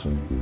Tschüss.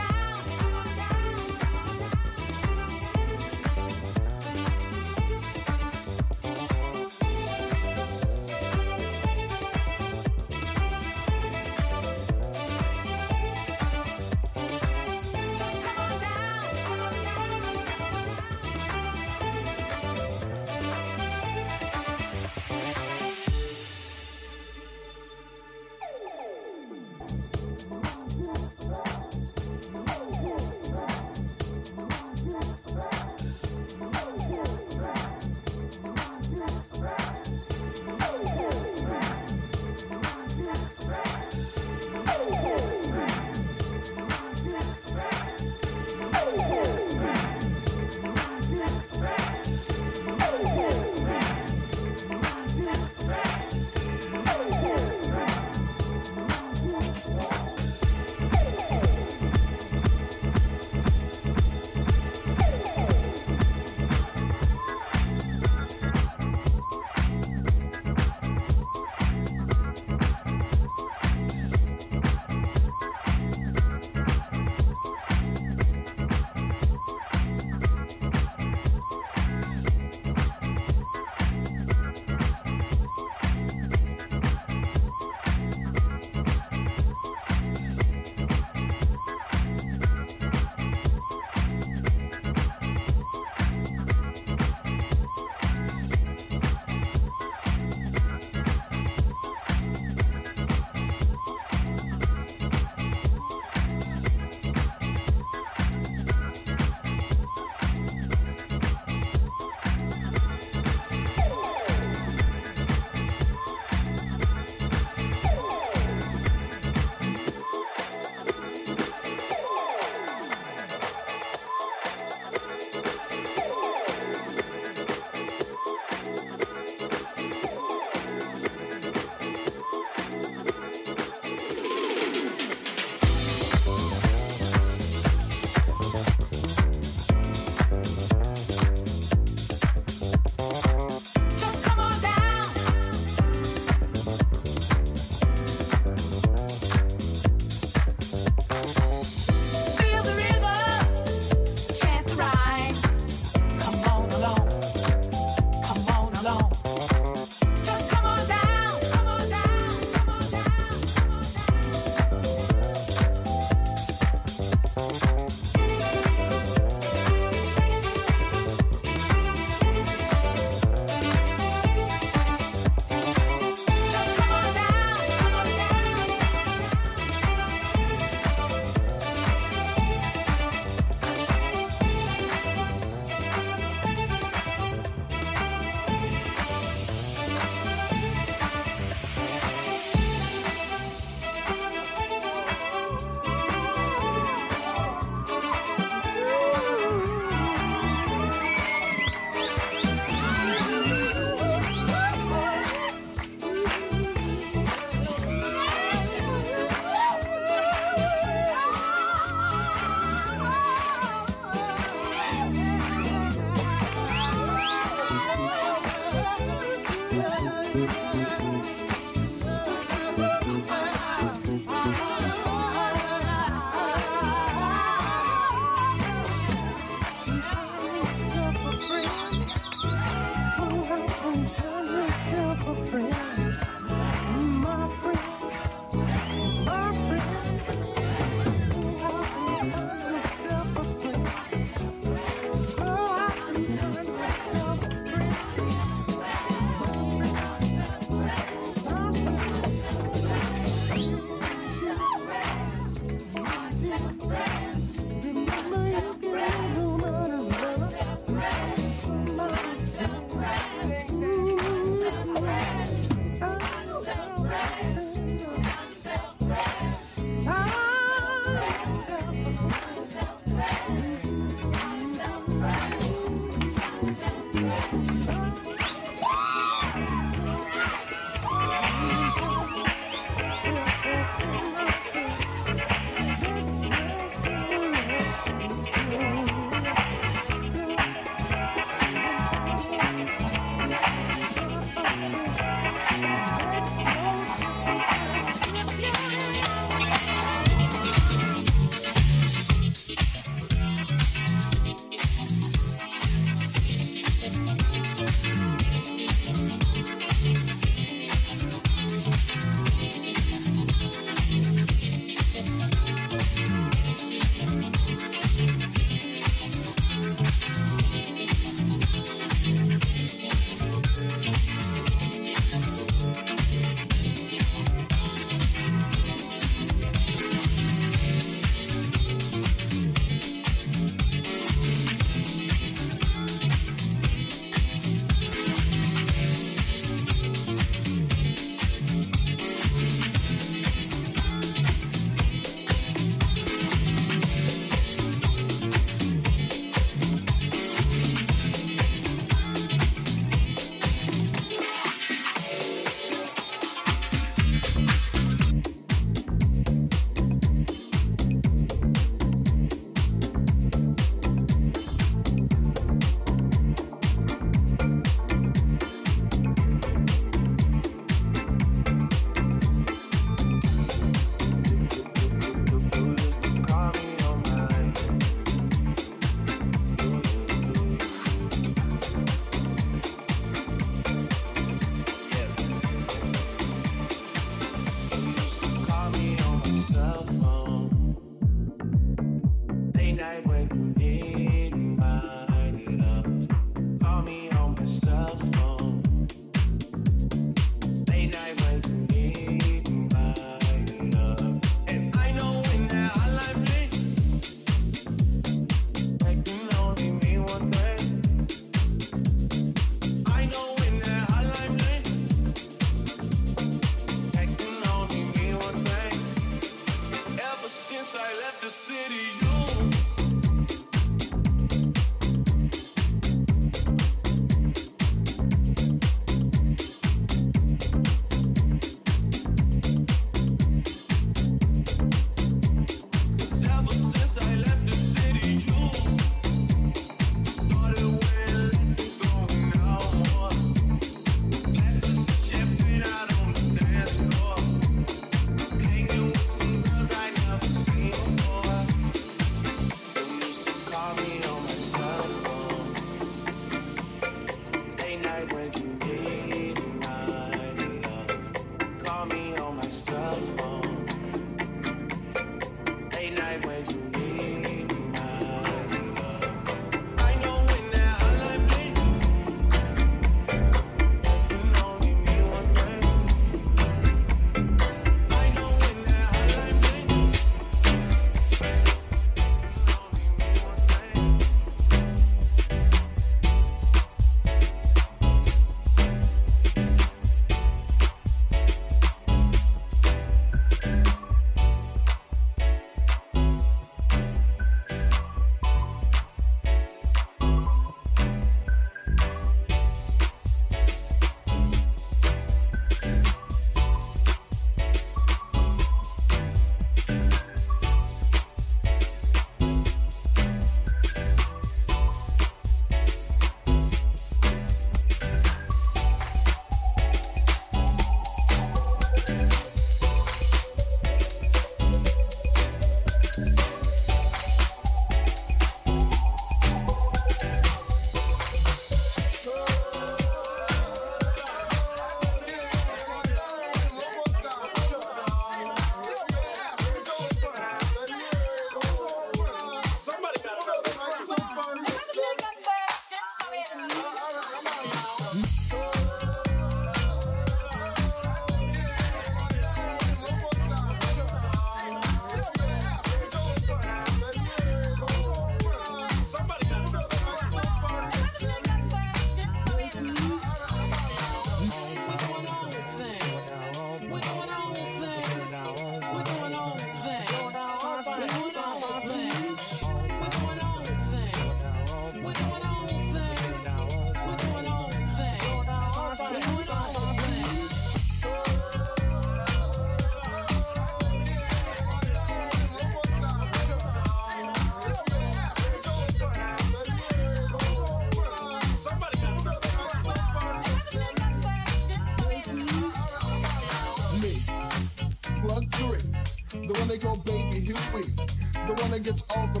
Gets all the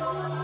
Bye.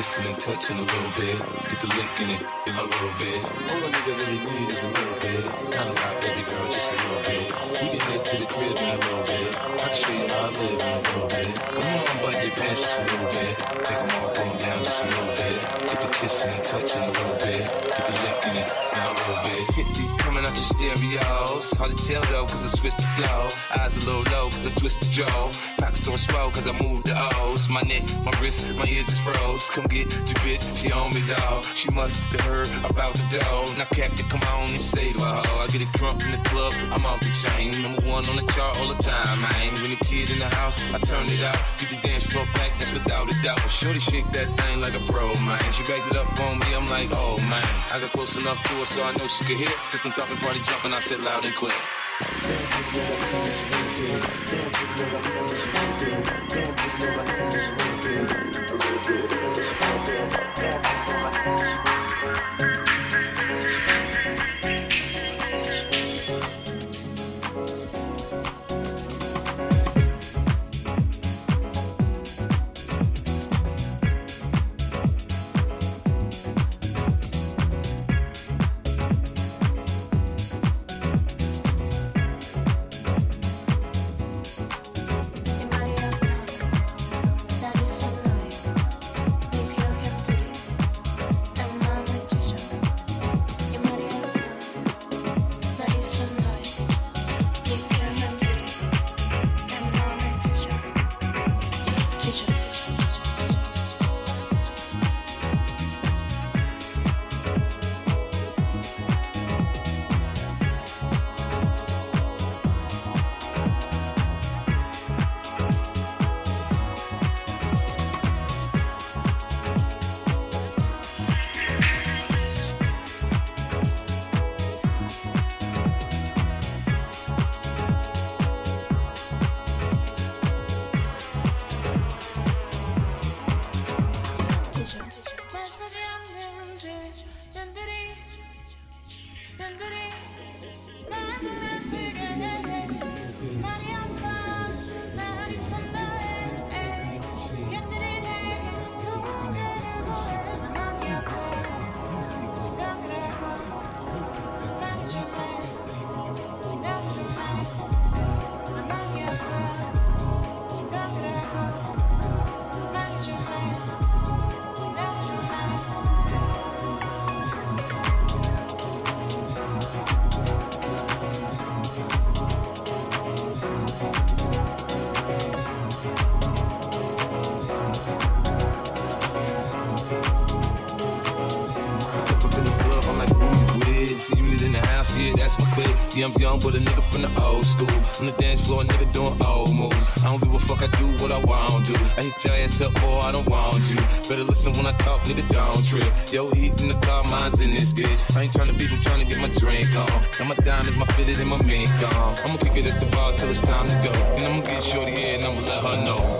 Kissing and touching a little bit. Get the lick in it in a little bit. All a nigga really needs is a little bit. Not a lot, baby girl, just a little bit. We can head to the crib in a little bit. I can show you how I live in a little bit. Come on, button your pants just a little bit. Take them all, pull down just a little bit. Get the kissing and touching a little bit. Get the lick in it in a little bit. Coming out your stereos. Hard to tell though, cause I switch the flow. Eyes a little low, cause I twist the jaw. Pockets on swell, cause I move the O's. My neck, my wrist, my ears is froze. Come get your bitch, she on me, dog. She must have heard about the dough. Now, Captain, come on and say to her, I get it crunk in the club, I'm off the chain. Number one on the chart all the time, man. When the kid in the house, I turn it out. Keep the dance floor packed, that's without a doubt. Shorty shake that thing like a pro, man. She backed it up on me, I'm like, oh, man. I got close enough to her so I know she could hear. System thumping, party jumping, I said loud and clear. But a nigga from the old school. On the dance floor, a nigga doing old moves. I don't give a fuck, I do what I want to. I hit your ass up, boy, I don't want you. Better listen when I talk, nigga, don't trip. Yo, heat in the car, mine's in this bitch. I ain't trying to beat, I'm trying to get my drink on. Now my diamonds, my fitted, and my mink on. I'ma kick it at the bar till it's time to go. And I'ma get shorty here and I'ma let her know.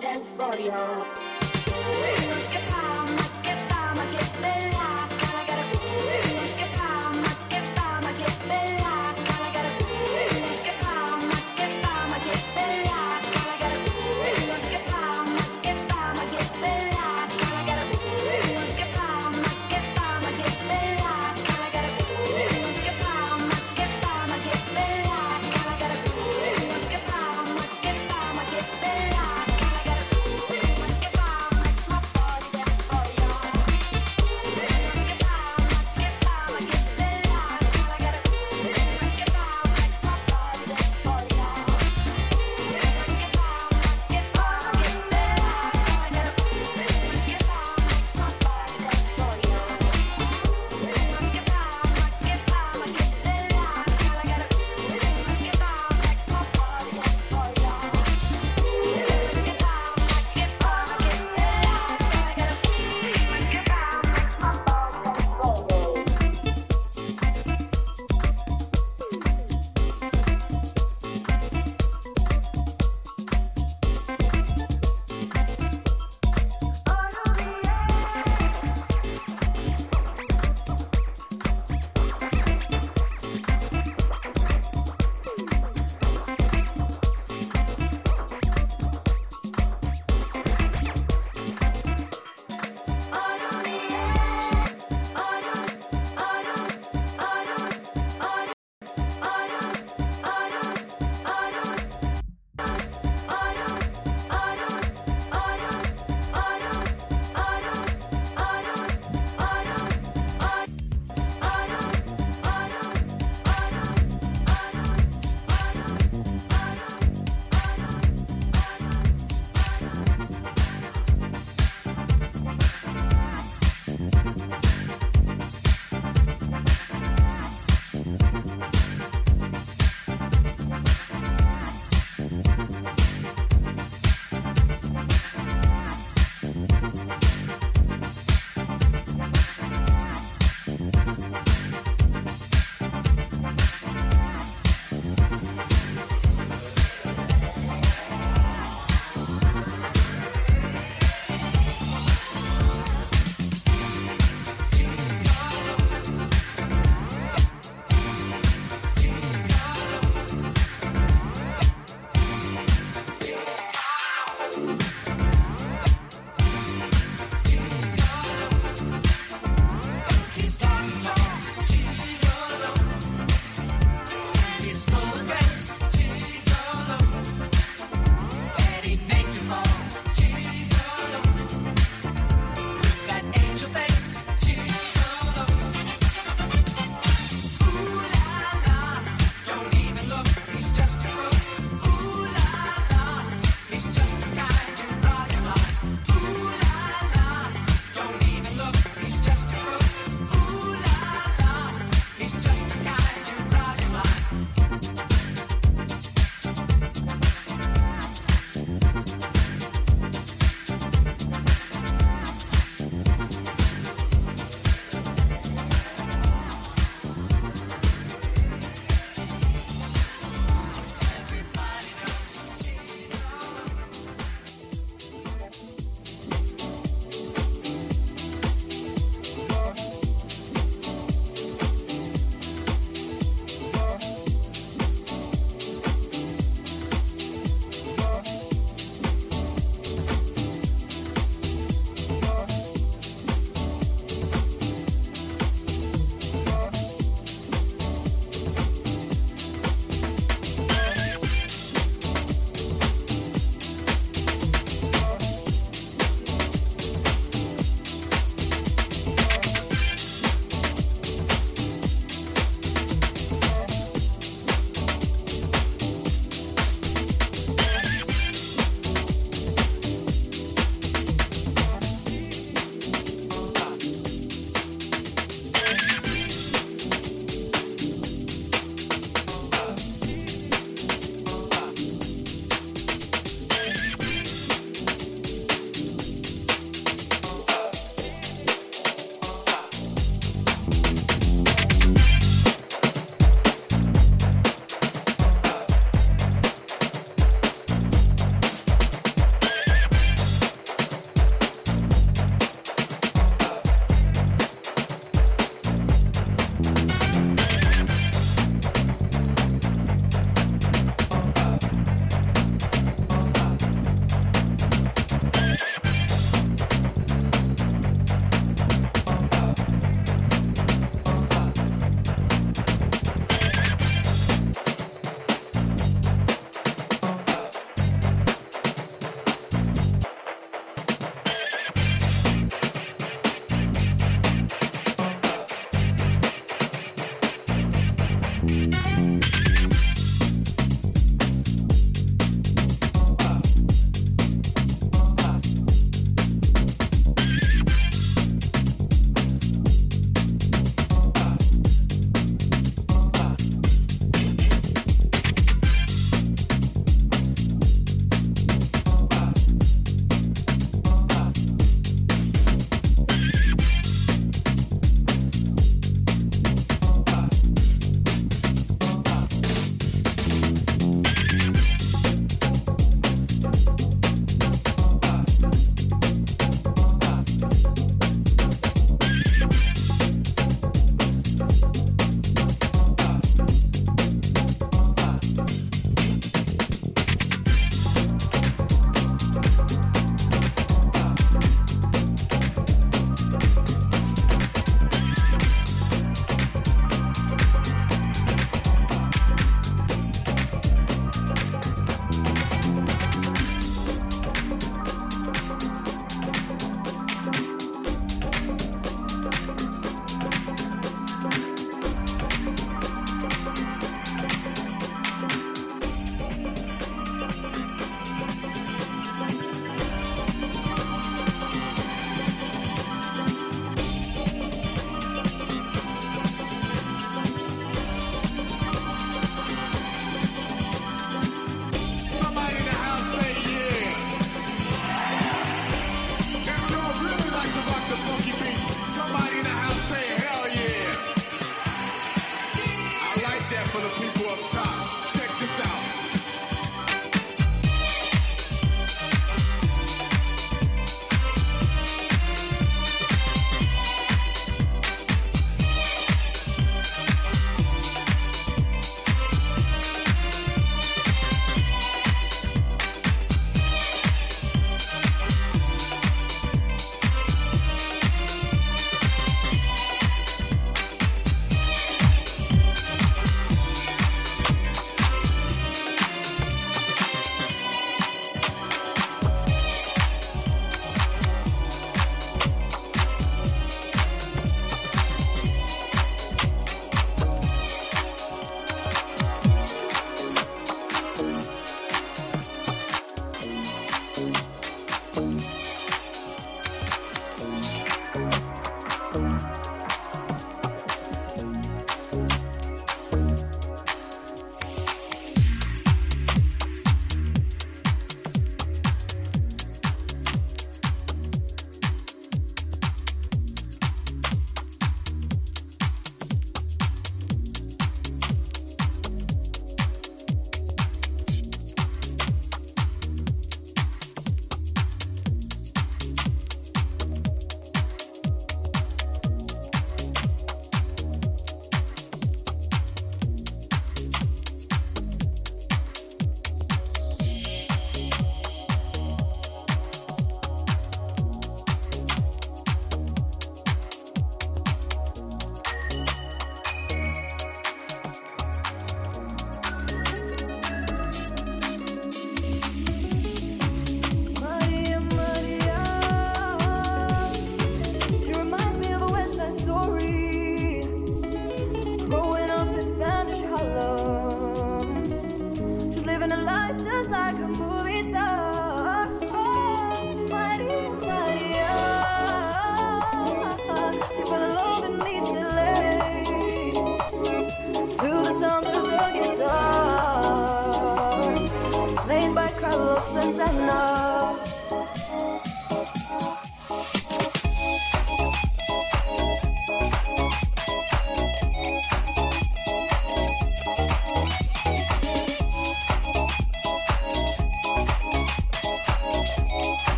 Dance for ya.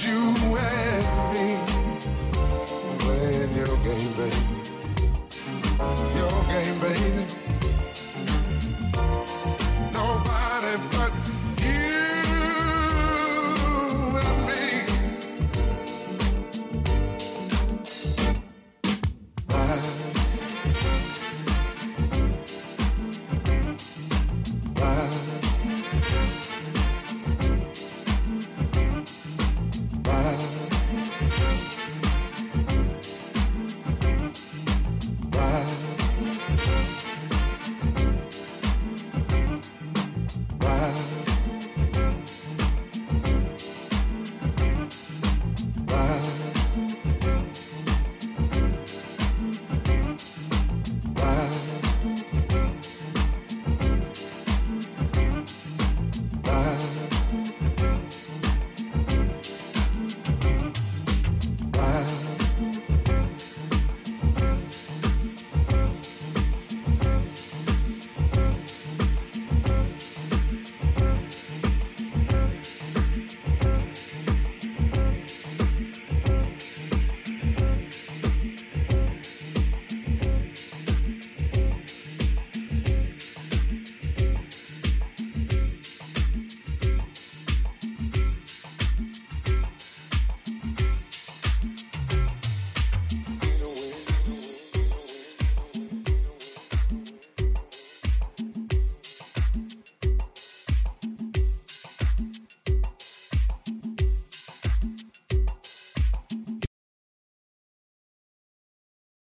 you and me. Playing your game, baby.